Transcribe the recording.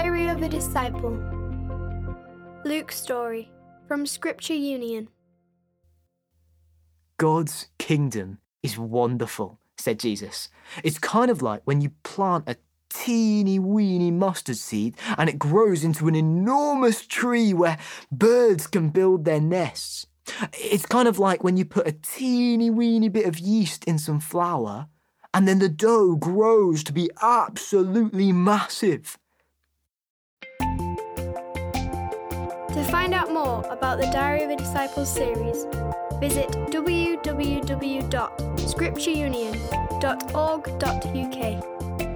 of a Disciple. Luke's story from Scripture Union. God's kingdom is wonderful, said Jesus. It's kind of like when you plant a teeny weeny mustard seed and it grows into an enormous tree where birds can build their nests. It's kind of like when you put a teeny weeny bit of yeast in some flour and then the dough grows to be absolutely massive. To find out more about the Diary of a Disciple series, visit www.scriptureunion.org.uk.